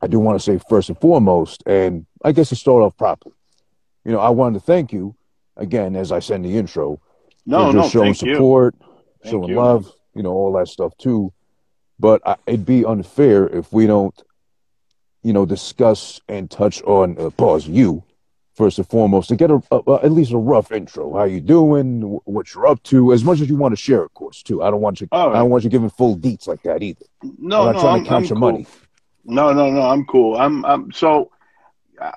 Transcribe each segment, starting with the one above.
I do want to say first and foremost, and I guess to start off properly, you know, I wanted to thank you again, as I send the intro, no, no, showing you. support, Thank showing you. love, you know, all that stuff too. But I, it'd be unfair if we don't, you know, discuss and touch on uh, pause you first and foremost to get a, a, a- at least a rough intro. How you doing? wh- What you're up to? As much as you want to share, of course, too. I don't want you. All I don't want you giving full deets like that either. No, I'm not no, trying I'm, to count I'm your cool. money. No, no, no, I'm cool. I'm, I'm so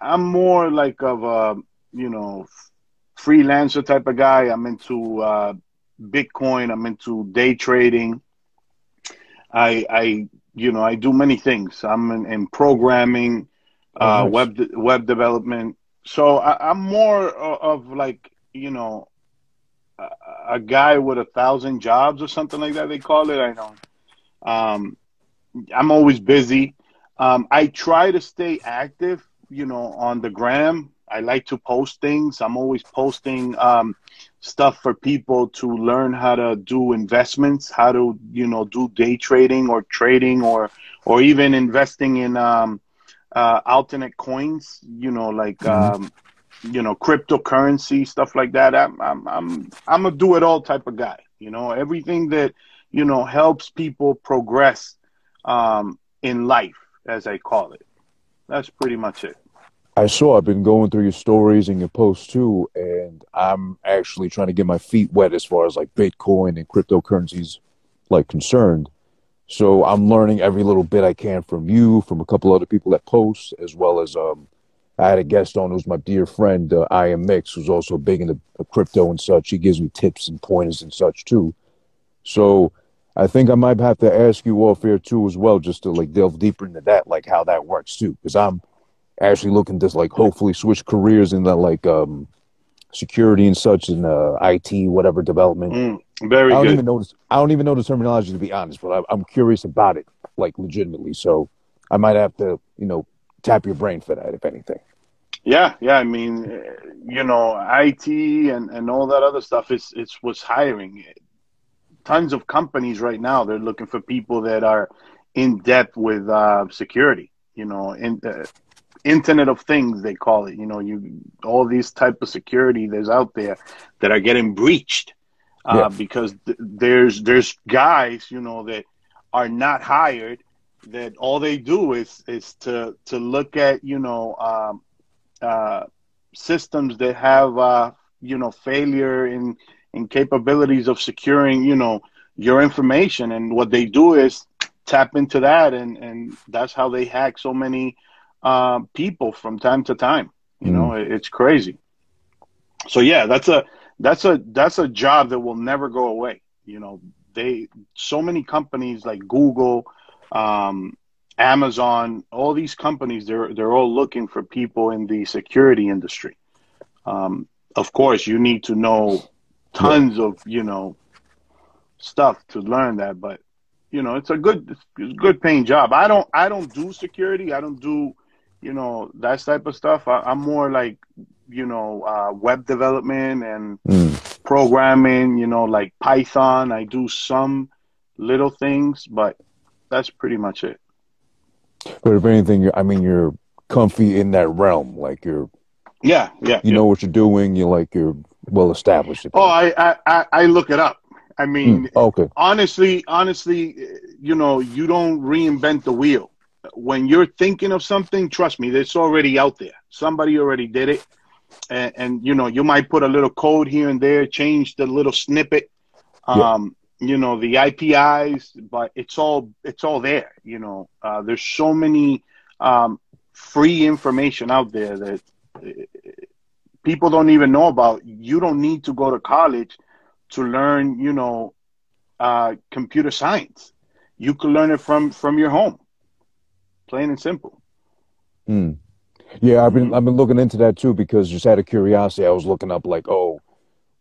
I'm more like of a you know freelancer type of guy. I'm into uh, Bitcoin. I'm into day trading. I, I, you know, I do many things. I'm in, in programming, uh, Oh, nice. web de- web development. So I, I'm more of, of like you know a, a guy with a thousand jobs or something like that. They call it. I know. Um, I'm always busy. Um, I try to stay active, you know, on the gram. I like to post things. I'm always posting um, stuff for people to learn how to do investments, how to, you know, do day trading or trading or or even investing in um, uh, alternate coins, you know, like Mhm. um, you know, cryptocurrency stuff like that. I'm I'm I'm I'm a do it all type of guy. You know, everything that you know helps people progress um, in life, as I call it. That's pretty much it. I saw. I've been going through your stories and your posts too, and I'm actually trying to get my feet wet as far as like Bitcoin and cryptocurrencies like concerned. So I'm learning every little bit I can from you, from a couple other people that post, as well as um, I had a guest on who's my dear friend uh, I am Mix, who's also big into crypto and such. He gives me tips and pointers and such too. So I think I might have to ask you off air too as well, just to like delve deeper into that, like how that works too, because I'm actually looking to like hopefully switch careers in the like um security and such and uh, IT whatever development. Mm, very I don't good. even know this, I don't even know the terminology to be honest, but I, I'm curious about it like legitimately. So I might have to you know tap your brain for that if anything. Yeah, yeah. I mean, eh, you know, IT and, and all that other stuff is it's what's hiring. Tons of companies right now they're looking for people that are in depth with uh, security. You know, in uh, Internet of Things they call it. You know, you all these type of security there's out there that are getting breached uh, Yeah. because th- there's there's guys you know that are not hired that all they do is is to to look at you know um, uh, systems that have uh, you know failure in in capabilities of securing you know your information. And what they do is tap into that and and that's how they hack so many uh, people from time to time you know it, it's crazy. So yeah that's a that's a that's a job that will never go away you know. They so many companies like google um, Amazon, all these companies, they're they're all looking for people in the security industry. Um, of course, you need to know tons of you know stuff to learn that, but you know it's a good it's a good paying job. I don't I don't do security. I don't do you know that type of stuff. I, I'm more like you know uh, web development and Mm. programming. You know like Python. I do some little things, but that's pretty much it. But if anything, you're, I mean, you're comfy in that realm. Like you're, Yeah, yeah. you yeah. know what you're doing. You're like you're well established. Oh, I, I, I, look it up. I mean, Mm, okay. honestly, honestly, you know, you don't reinvent the wheel. When you're thinking of something, trust me, it's already out there. Somebody already did it, and, and you know, you might put a little code here and there, change the little snippet, Yeah. um, you know, the APIs, but it's all it's all there. You know, uh, there's so many um, free information out there that people don't even know about. You don't need to go to college to learn, you know, uh, computer science. You can learn it from from your home, plain and simple. Mm. Yeah, I've been. I've been looking into that too because just out of curiosity, I was looking up like, oh,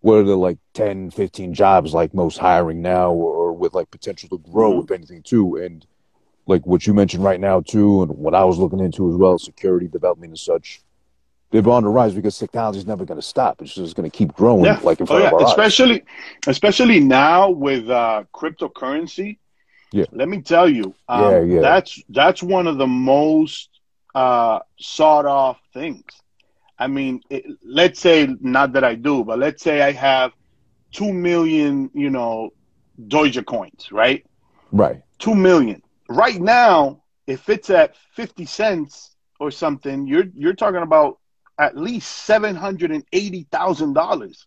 what are the like 10, 15 jobs like most hiring now or, with like potential to grow Mhm. if anything too. And like what you mentioned right now too, and what I was looking into as well, security development and such. They're on the rise because technology is never going to stop. It's just going to keep growing Yeah. like in Oh front yeah, of our eyes. especially especially now with uh, cryptocurrency. Yeah. Let me tell you, um, Yeah, yeah. that's that's one of the most uh, sought off things. I mean, it, let's say not that I do, but let's say I have two million, you know, Doge coins, right? Right. Two million. Right now, if it's at fifty cents or something, you're you're talking about at least seven hundred and eighty thousand dollars.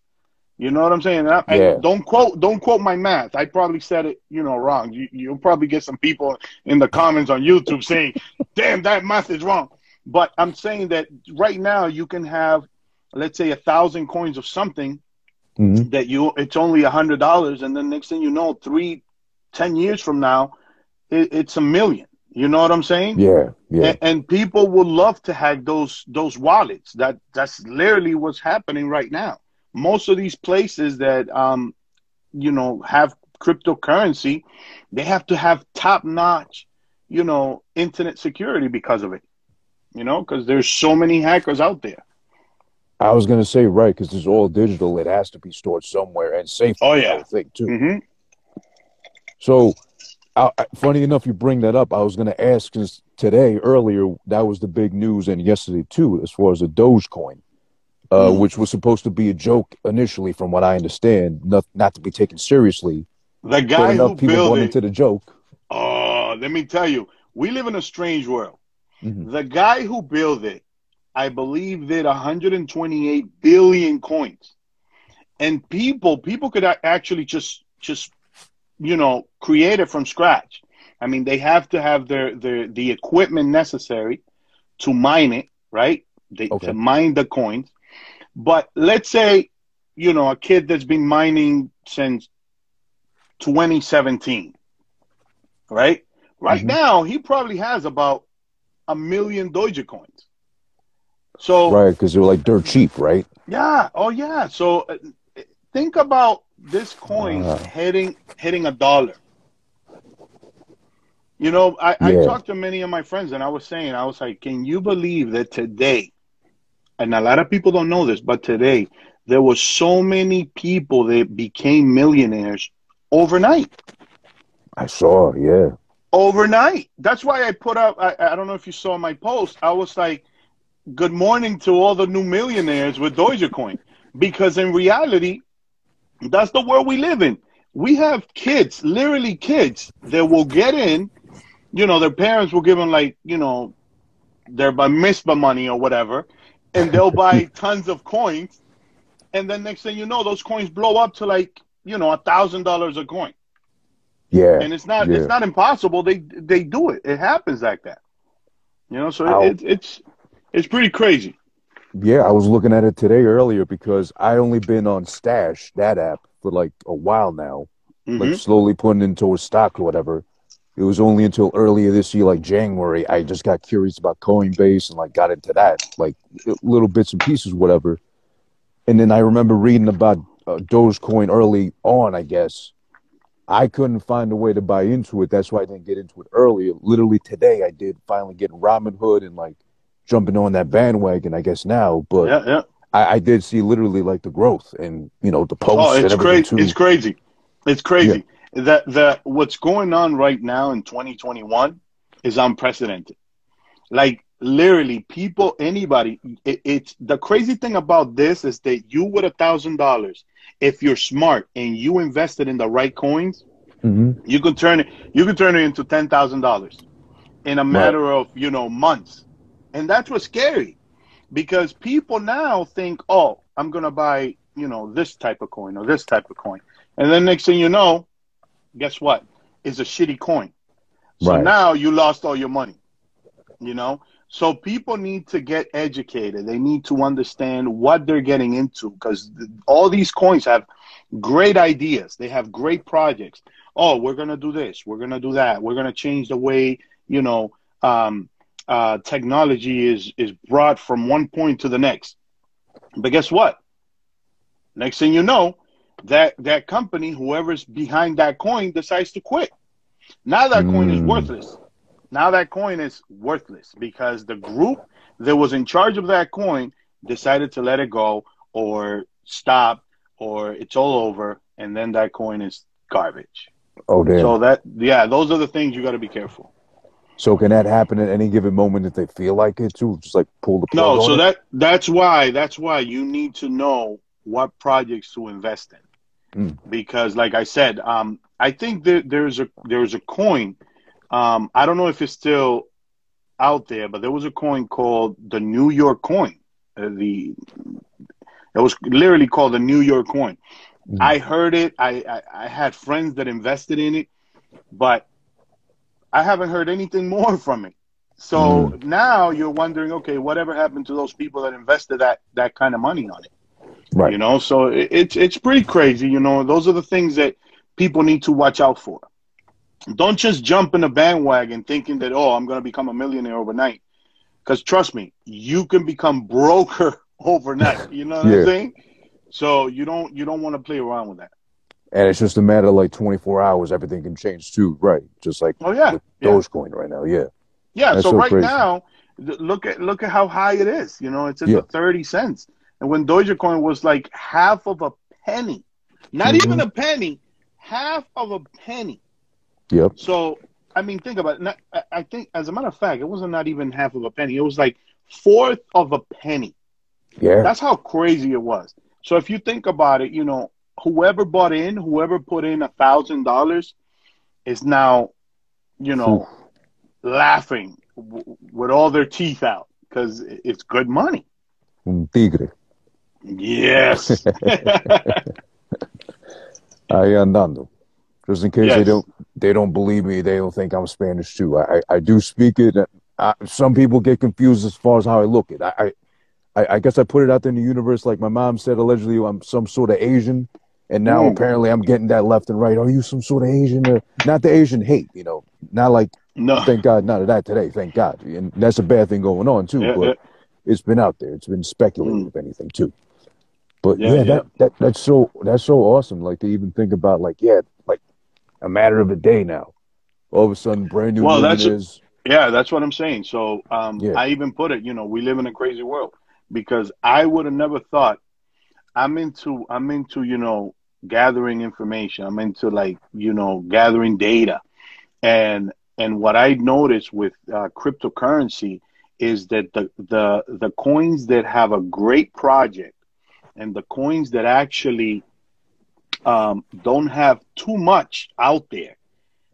You know what I'm saying? And I, Yeah. don't quote don't quote my math. I probably said it, you know, wrong. You, you'll probably get some people in the comments on YouTube saying, "Damn, that math is wrong." But I'm saying that right now you can have, let's say, a thousand coins of something hmm that you it's only a hundred dollars, and then next thing you know, three, ten years from now, it, it's a million. You know what I'm saying? Yeah. Yeah. And, and people would love to have those those wallets. That that's literally what's happening right now. Most of these places that um, you know have cryptocurrency, they have to have top notch, you know, internet security because of it. You know, because there's so many hackers out there. I was gonna say right because it's all digital. It has to be stored somewhere and safe. Oh, yeah. would think too. hmm So, I, funny enough, you bring that up. I was going to ask today, earlier, that was the big news, and yesterday too, as far as the Dogecoin, uh, Mm. which was supposed to be a joke initially, from what I understand, not not to be taken seriously. The guy who enough people built bought it. into the joke. Oh, let me tell you, we live in a strange world. Mhm. The guy who built it, I believe, did 128 billion coins, and people people could actually just just you know create it from scratch. I mean, they have to have their their the equipment necessary to mine it, right? They, Okay. To mine the coins. But let's say, you know, a kid that's been mining since 2017, right? Right Mhm. now, he probably has about a million Doge coins. So, Right, because they're like dirt cheap, right? yeah, oh yeah. So, uh, think about this coin hitting uh-huh. hitting a dollar. You know, I, I talked to many of my friends, and I was saying, I was like, can you believe that today, and a lot of people don't know this, but today there were so many people that became millionaires overnight. I saw, yeah. Overnight. That's why I put up. I, I don't know if you saw my post. I was like, "Good morning to all the new millionaires with Dogecoin," because in reality, that's the world we live in. We have kids, literally kids, that will get in. You know, their parents will give them like, you know, their bar mitzvah money or whatever, and they'll buy tons of coins, and then next thing you know, those coins blow up to like, you know, a thousand dollars a coin Yeah. and it's not yeah. it's not impossible. They they do it. It happens like that. You know, so it, it's it's pretty crazy. Yeah, I was looking at it today earlier because I only been on Stash, that app, for like a while now. like Mhm. slowly putting into a stock or whatever. It was only until earlier this year, like January, I just got curious about Coinbase and like got into that, like little bits and pieces, whatever. And then I remember reading about uh, Dogecoin early on, I guess. I couldn't find a way to buy into it. That's why I didn't get into it earlier. Literally today, I did finally get Robinhood and like jumping on that bandwagon, I guess now. But Yeah, yeah. I, I did see literally like the growth and, you know, the posts Oh, it's crazy. It's crazy. It's crazy. That the what's going on right now in 2021 is unprecedented. Like literally, people, anybody. It, it's the crazy thing about this is that you with a thousand dollars, if you're smart and you invested in the right coins, Mhm. you can turn it you can turn it into ten thousand dollars in a matter of you know months and that's what's scary because people now think oh i'm gonna buy you know this type of coin or this type of coin. And then next thing you know guess what? It's a shitty coin. So Right. now you lost all your money you know? So people need to get educated. They need to understand what they're getting into because all these coins have great ideas. They have great projects. Oh we're going to do this. We're going to do that. We're going to change the way you know um, uh, technology is is brought from one point to the next but guess what next thing you know that that company whoever's behind that coin decides to quit now that coin is Mm. worthless now that coin is worthless because the group that was in charge of that coin decided to let it go or stop or it's all over and then that coin is garbage Oh damn. So that yeah, those are the things you got to be careful. So can that happen at any given moment if they feel like it too? Just like pull the plug No, so it? that that's why that's why you need to know what projects to invest in, Mm. because like I said, um, I think that there's a there's a coin. Um, I don't know if it's still out there, but there was a coin called the New York coin. Uh, the it was literally called the New York coin. Mhm. I heard it. I, I I had friends that invested in it, but I haven't heard anything more from it. So Mm. now you're wondering, okay, whatever happened to those people that invested that that kind of money on it? right. You know, so it, it's it's pretty crazy. You know, those are the things that people need to watch out for. Don't just jump in a bandwagon thinking that oh, I'm going to become a millionaire overnight. Because trust me, you can become broker overnight. You know what Yeah. I'm saying? So you don't you don't want to play around with that. And it's just a matter of like 24 hours, everything can change too, right? Just like Oh yeah, with yeah. Dogecoin right now, yeah. Yeah, That's so, so right crazy. now, look at look at how high it is. You know, it's at Yeah. the thirty cents, and when Dogecoin was like half of a penny, not Mhm. even a penny, half of a penny. Yep. So I mean, think about it. Not, I- I think, as a matter of fact, it wasn't not even half of a penny. It was like fourth of a penny. Yeah. That's how crazy it was. So if you think about it, you know, whoever bought in, whoever put in a thousand dollars, is now, you know, laughing w- with all their teeth out because it's good money. Un tigre. Yes. Ahí andando. Just in case they don't they don't believe me, they don't think I'm Spanish too. I I, I do speak it. I, some people get confused as far as how I look it. I, I I guess I put it out there in the universe like my mom said allegedly I'm some sort of Asian, and now Mm. apparently I'm getting that left and right. Are you some sort of Asian? Or, not the Asian hate, you know. Not like no. thank God none of that today. Thank God, and that's a bad thing going on too. Yeah, but yeah. it's been out there. It's been speculated, Mm. if anything, too. But Yeah, yeah, that, that that's so that's so awesome. Like to even think about like yeah, like a matter of a day now. All of a sudden, brand new Well, that's- millionaires. Yeah, that's what I'm saying. So um. I even put it, you know, we live in a crazy world because I would have never thought I'm into I'm into, you know, gathering information. I'm into like, you know, gathering data. And and what I noticed with uh, cryptocurrency is that the the the coins that have a great project and the coins that actually um, don't have too much out there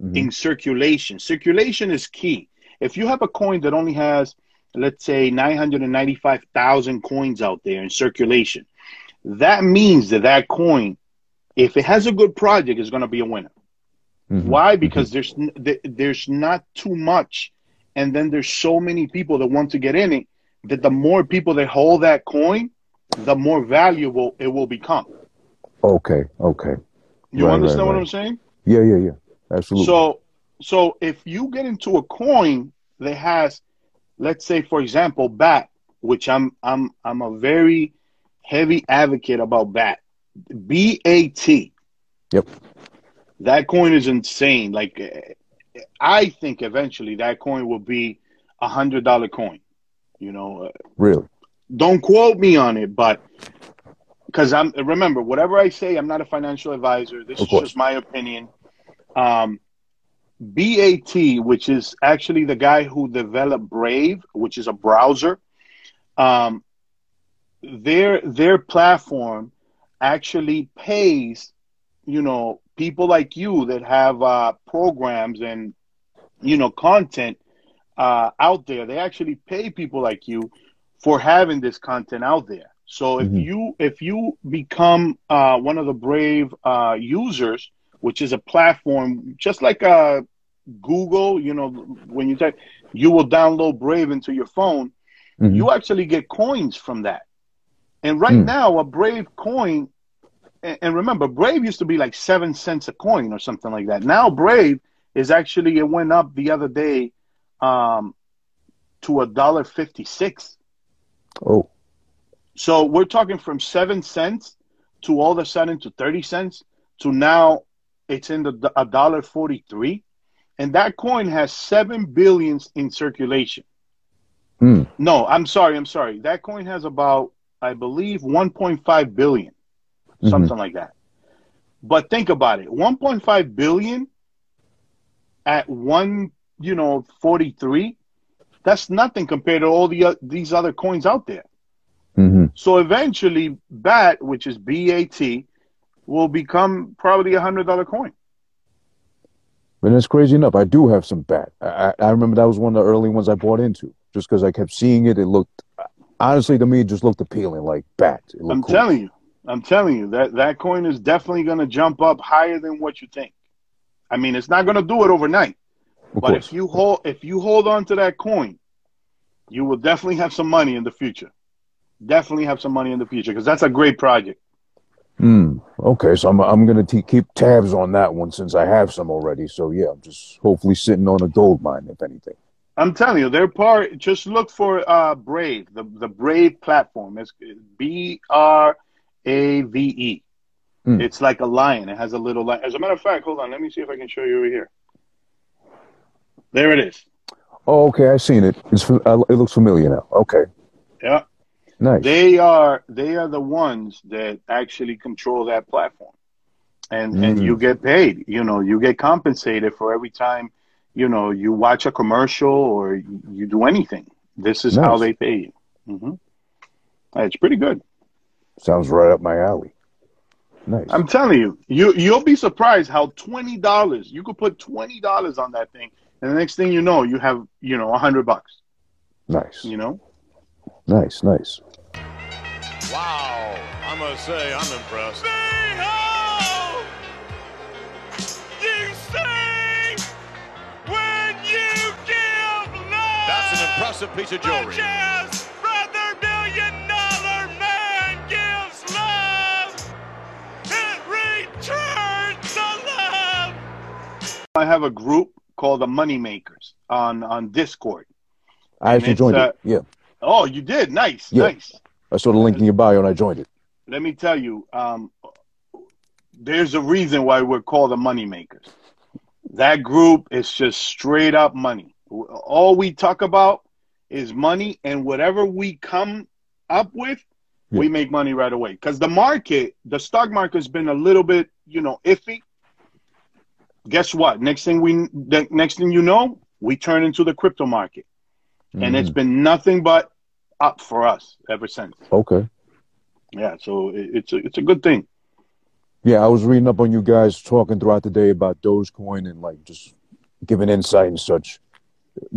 Mhm. in circulation. Circulation is key. If you have a coin that only has, let's say, 995,000 coins out there in circulation, that means that that coin, if it has a good project, it's going to be a winner. Mhm. Why? Because there's n- th- there's not too much, and then there's so many people that want to get in it that the more people that hold that coin, the more valuable it will become. Okay, okay. You Right, understand right, what right. I'm saying? Yeah, yeah, yeah. Absolutely. So, so if you get into a coin that has, let's say, for example, BAT, which I'm I'm I'm a very heavy advocate about BAT, B A T. Yep. That coin is insane. Like, I think eventually that coin will be a hundred dollar coin. You know, really. don't quote me on it, but because I'm remember whatever I say, I'm not a financial advisor. This Of is course. just my opinion. Um, BAT, which is actually the guy who developed Brave, which is a browser, um, their their platform actually pays, you know, people like you that have uh, programs and you know content uh, out there. They actually pay people like you for having this content out there. So if Mhm. you if you become uh, one of the Brave uh, users, which is a platform just like uh, Google, you know, when you type, you will download Brave into your phone. Mhm. You actually get coins from that. And right Mm. now, a Brave coin, and, remember, Brave used to be like seven cents a coin or something like that. Now Brave is actually it went up the other day um, to a dollar fifty six. Oh, So we're talking from seven cents to all of a sudden to thirty cents to now it's in the a dollar forty three, and that coin has seven billions in circulation. Hmm. No, I'm sorry, I'm sorry. That coin has about I believe one point five billion, Mhm. something like that. But think about it: 1.5 billion at one, you know, 43. That's nothing compared to all the uh, these other coins out there. hmm So eventually, BAT, which is BAT, will become probably a hundred dollar coin. And it's crazy enough. I do have some bat. I I remember that was one of the early ones I bought into, just because I kept seeing it. It looked, honestly, to me, it just looked appealing, like bat. I'm cool. telling you, I'm telling you that that coin is definitely going to jump up higher than what you think. I mean, it's not going to do it overnight, Of but course. if you hold if you hold on to that coin, you will definitely have some money in the future. Definitely have some money in the future because that's a great project. Hmm. Okay, so I'm I'm gonna t- keep tabs on that one since I have some already. So yeah, I'm just hopefully sitting on a gold mine, if anything. I'm telling you, they're part. Just look for uh, Brave, the the Brave platform. It's B R A V E. Hmm. It's like a lion. It has a little lion. As a matter of fact, hold on. Let me see if I can show you over here. There it is. Oh, okay, I've seen it. It's uh, it looks familiar now. Okay, Yeah, nice. they are they are the ones that actually control that platform, and and Mm. you get paid. You know, you get compensated for every time. You know, you watch a commercial or you you do anything. This is how they pay you. hmm It's pretty good. Sounds right up my alley. Nice. I'm telling you, you you'll be surprised how twenty dollars you could put twenty dollars on that thing, and the next thing you know, you have you know a hundred bucks. nice. You know, Nice. Nice. Wow, I must say, I'm impressed. That's an piece of jewelry. brother million dollar man gives love. It returns the love. I have a group called the Money Makers on on Discord. I actually joined uh, it. Yeah, Oh, you did nice, Yeah. nice. I saw the link in your bio and I joined it. Let me tell you, um, there's a reason why we're called the Money Makers. That group is just straight up money. All we talk about is money, and whatever we come up with, we make money right away. Because the market, the stock market, has been a little bit, you know, iffy. Guess what? Next thing we, the next thing you know, we turn into the crypto market, and it's mm. been nothing but up for us ever since. okay. Yeah, so it, it's a, it's a good thing. Yeah, I was reading up on you guys talking throughout the day about Dogecoin and like just giving insight and such.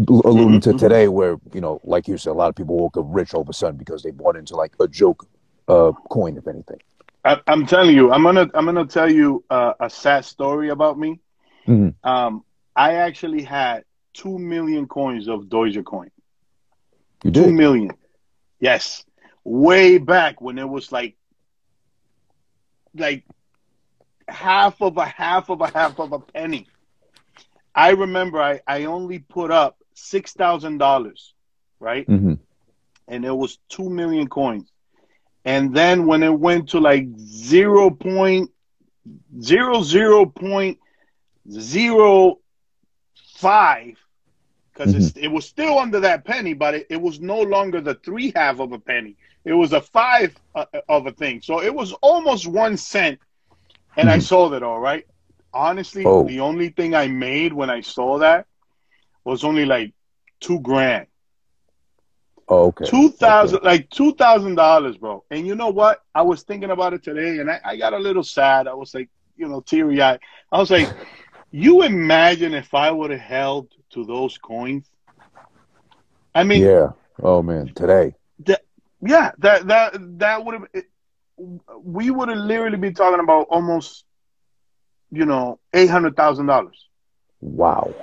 Alluding to Mhm. today, where you know, like you said, a lot of people woke up rich all of a sudden because they bought into like a joke uh, coin, if anything. I, I'm telling you, I'm gonna I'm gonna tell you uh, a sad story about me. Mhm. Um, I actually had two million coins of Dogecoin. You Two did. million, yes, way back when it was like like half of a half of a half of a penny. I remember I, I only put up six thousand dollars, right? hmm and it was two million coins. And then when it went to like zero point zero zero point zero five, because it was still under that penny, but it, it was no longer the three half of a penny. It was a five uh, of a thing. So it was almost one cent, and I Mhm. sold it all right. Honestly, Oh. the only thing I made when I saw that was only like two grand. Oh, okay. Two thousand, like two thousand dollars, bro. And you know what? I was thinking about it today, and I, I got a little sad. I was like, you know, teary eyed. I was like, you imagine if I would have held to those coins? I mean, Yeah. Oh man, today. yeah, that that that would have. We would have literally been talking about almost, you know, eight hundred thousand dollars. Wow.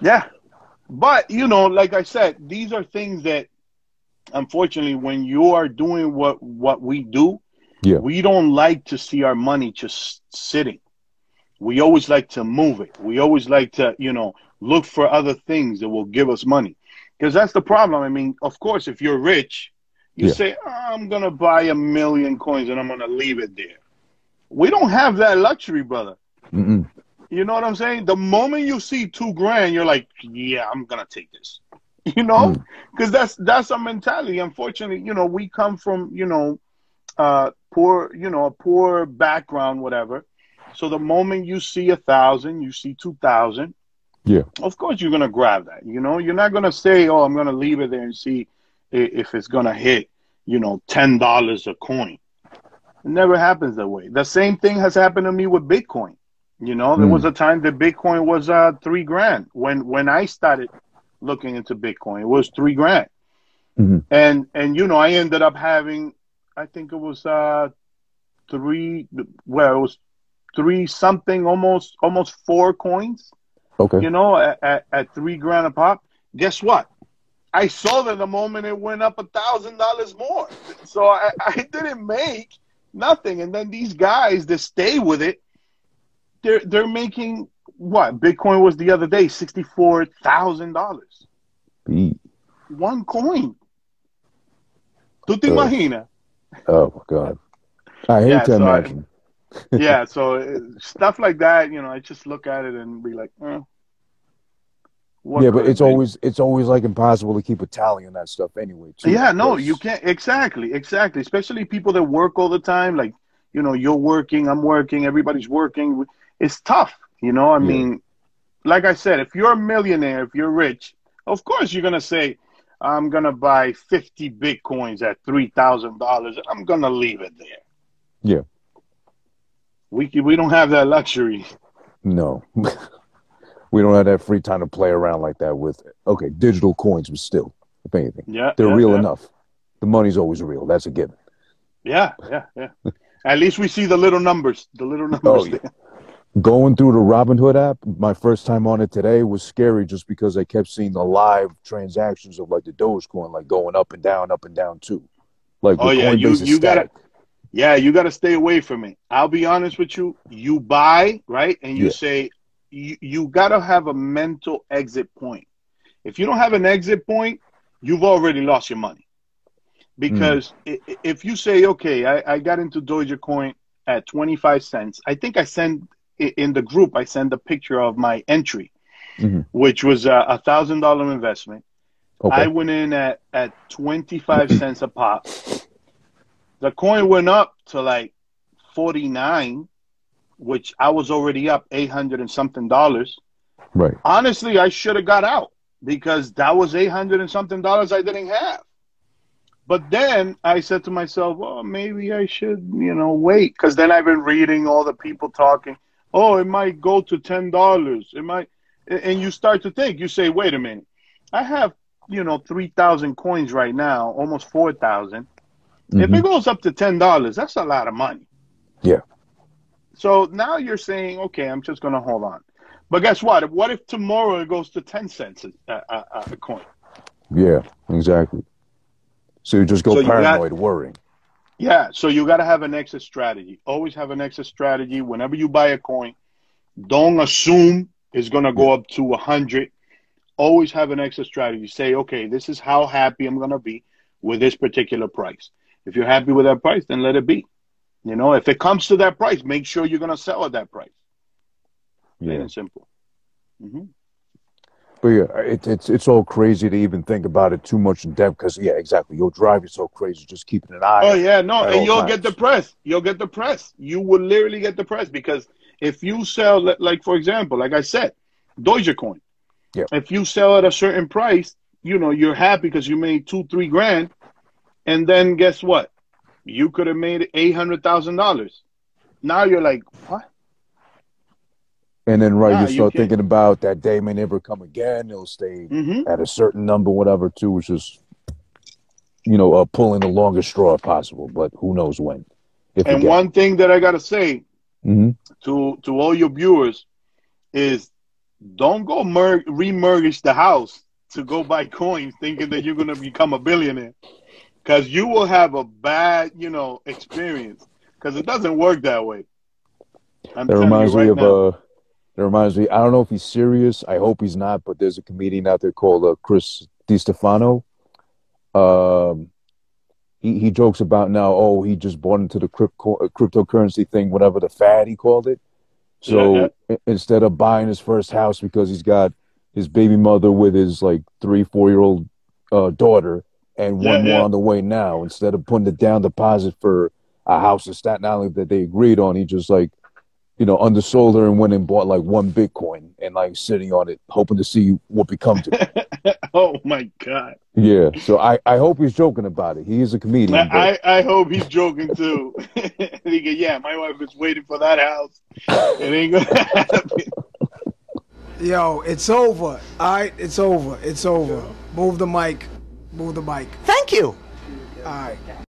Yeah. But, you know, like I said, these are things that unfortunately when you are doing what what we do, Yeah. we don't like to see our money just sitting. We always like to move it. We always like to, you know, look for other things that will give us money. Because that's the problem. I mean, of course, if you're rich, you Yeah. say, oh, I'm going to buy a million coins and I'm going to leave it there. We don't have that luxury, brother. Mm-mm. You know what I'm saying? The moment you see two grand, you're like, yeah, I'm gonna take this. You know, Mm. because that's that's our mentality. Unfortunately, you know, we come from you know, uh, poor, you know, a poor background, whatever, So the moment you see a thousand, you see two thousand. Yeah. Of course, you're gonna grab that. You know, you're not gonna say, "Oh, I'm gonna leave it there and see if it's gonna hit." You know, ten dollars a coin. It never happens that way. The same thing has happened to me with Bitcoin. You know, there Mm. was a time that Bitcoin was uh three grand when when I started looking into Bitcoin. It was three grand, Mhm. and and you know I ended up having I think it was uh three well it was three something almost almost four coins. Okay. You know at, at, at three grand a pop. Guess what? I saw that the moment it went up a thousand dollars more. So I, I didn't make nothing. And then these guys that stay with it, they're they're making what? Bitcoin was the other day, sixty four thousand dollars. One coin. ¿Tú te Uh, imaginas? Oh my god. I hate Yeah, to so I- yeah, so uh, stuff like that, you know, I just look at it and be like, eh, what yeah, but it's been? always it's always like impossible to keep a tally on that stuff anyway. Too, Yeah, no, you can't exactly, exactly. Especially people that work all the time. Like, you know, you're working, I'm working, everybody's working. It's tough, you know. I Yeah. mean, like I said, if you're a millionaire, if you're rich, of course you're gonna say, I'm gonna buy 50 bitcoins at three thousand dollars. And I'm gonna leave it there. Yeah. We we don't have that luxury. No. we don't have that free time to play around like that with okay, digital coins, but still, if anything. Yeah, They're yeah, real yeah. enough. The money's always real. That's a given. Yeah, yeah, yeah. At least we see the little numbers. The little oh, numbers. Oh, yeah. Going through the Robinhood app, my first time on it today was scary just because I kept seeing the live transactions of like the Dogecoin, like going up and down, up and down too. Like Oh, yeah, you- you gotta-. Yeah, you got to stay away from it. I'll be honest with you. You buy, right? And you Yeah. say, you, you got to have a mental exit point. If you don't have an exit point, you've already lost your money. Because i if you say, okay, I, I got into Dogecoin at 25 cents, I think I send i- in the group, I send a picture of my entry, Mhm. which was a a thousand dollar investment. Okay. I went in at, at 25 cents a pop. The coin went up to like 49, which I was already up 800 and something dollars. right. Honestly, I should have got out because that was 800 and something dollars I didn't have. But then I said to myself, well, maybe I should, you know, wait. Because then I've been reading all the people talking. Oh, it might go to $10. It might. And you start to think, you say, wait a minute. I have, you know, 3,000 coins right now, almost 4,000. If Mhm. it goes up to ten dollars, that's a lot of money. Yeah. So now you're saying, okay, I'm just gonna hold on. But guess what? What if tomorrow it goes to ten cents a, a, a, coin? Yeah, exactly. So you just go So you got- paranoid, worrying. Yeah. So you got to have an exit strategy. Always have an exit strategy. Whenever you buy a coin, don't assume it's gonna go up to a hundred. Always have an exit strategy. Say, okay, this is how happy I'm gonna be with this particular price. If you're happy with that price, then let it be. You know, if it comes to that price, make sure you're gonna sell at that price. Plain Yeah. and simple. Mm-hmm. But yeah, it, it's it's all crazy to even think about it too much in depth because yeah, exactly. You'll drive you so crazy just keeping an eye. Oh yeah, no, and you'll times. get depressed. You'll get depressed. You will literally get depressed because if you sell, like for example, like I said, Dogecoin. Yeah. If you sell at a certain price, you know you're happy because you made two, three grand, and then guess what? You could have made eight hundred thousand dollars. Now you're like, what? And then right, Nah, you you start can't- thinking about that day may never come again. It'll stay Mm-hmm. at a certain number, whatever. Too, which is you know uh, pulling the longest straw possible, but who knows when? And one thing that I gotta say Mhm. to to all your viewers is don't go mer- remortgage the house to go buy coins thinking that you're going to become a billionaire because you will have a bad you know experience because it doesn't work that way I'm That reminds you me of now. uh that reminds me. I don't know if he's serious. I hope he's not. But there's a comedian out there called uh, Chris DiStefano. Um, he he jokes about now. Oh, he just bought into the crypto uh, cryptocurrency thing, whatever the fad he called it. So Yeah, instead of buying his first house because he's got his baby mother with his like three four year old uh, daughter and Yeah, one more yeah. on the way now, instead of putting the down deposit for a house in Staten Island that they agreed on, he just like you know, undersold her and went and bought like one Bitcoin and like sitting on it, hoping to see what becomes of it. oh my god! Yeah, so I, I hope he's joking about it. He is a comedian. but- I, I hope he's joking too. he go, yeah, my wife is waiting for that house. It ain't gonna happen. Yo, it's over. All right, it's over. It's over. Move the mic. Move the mic. Thank you. All right.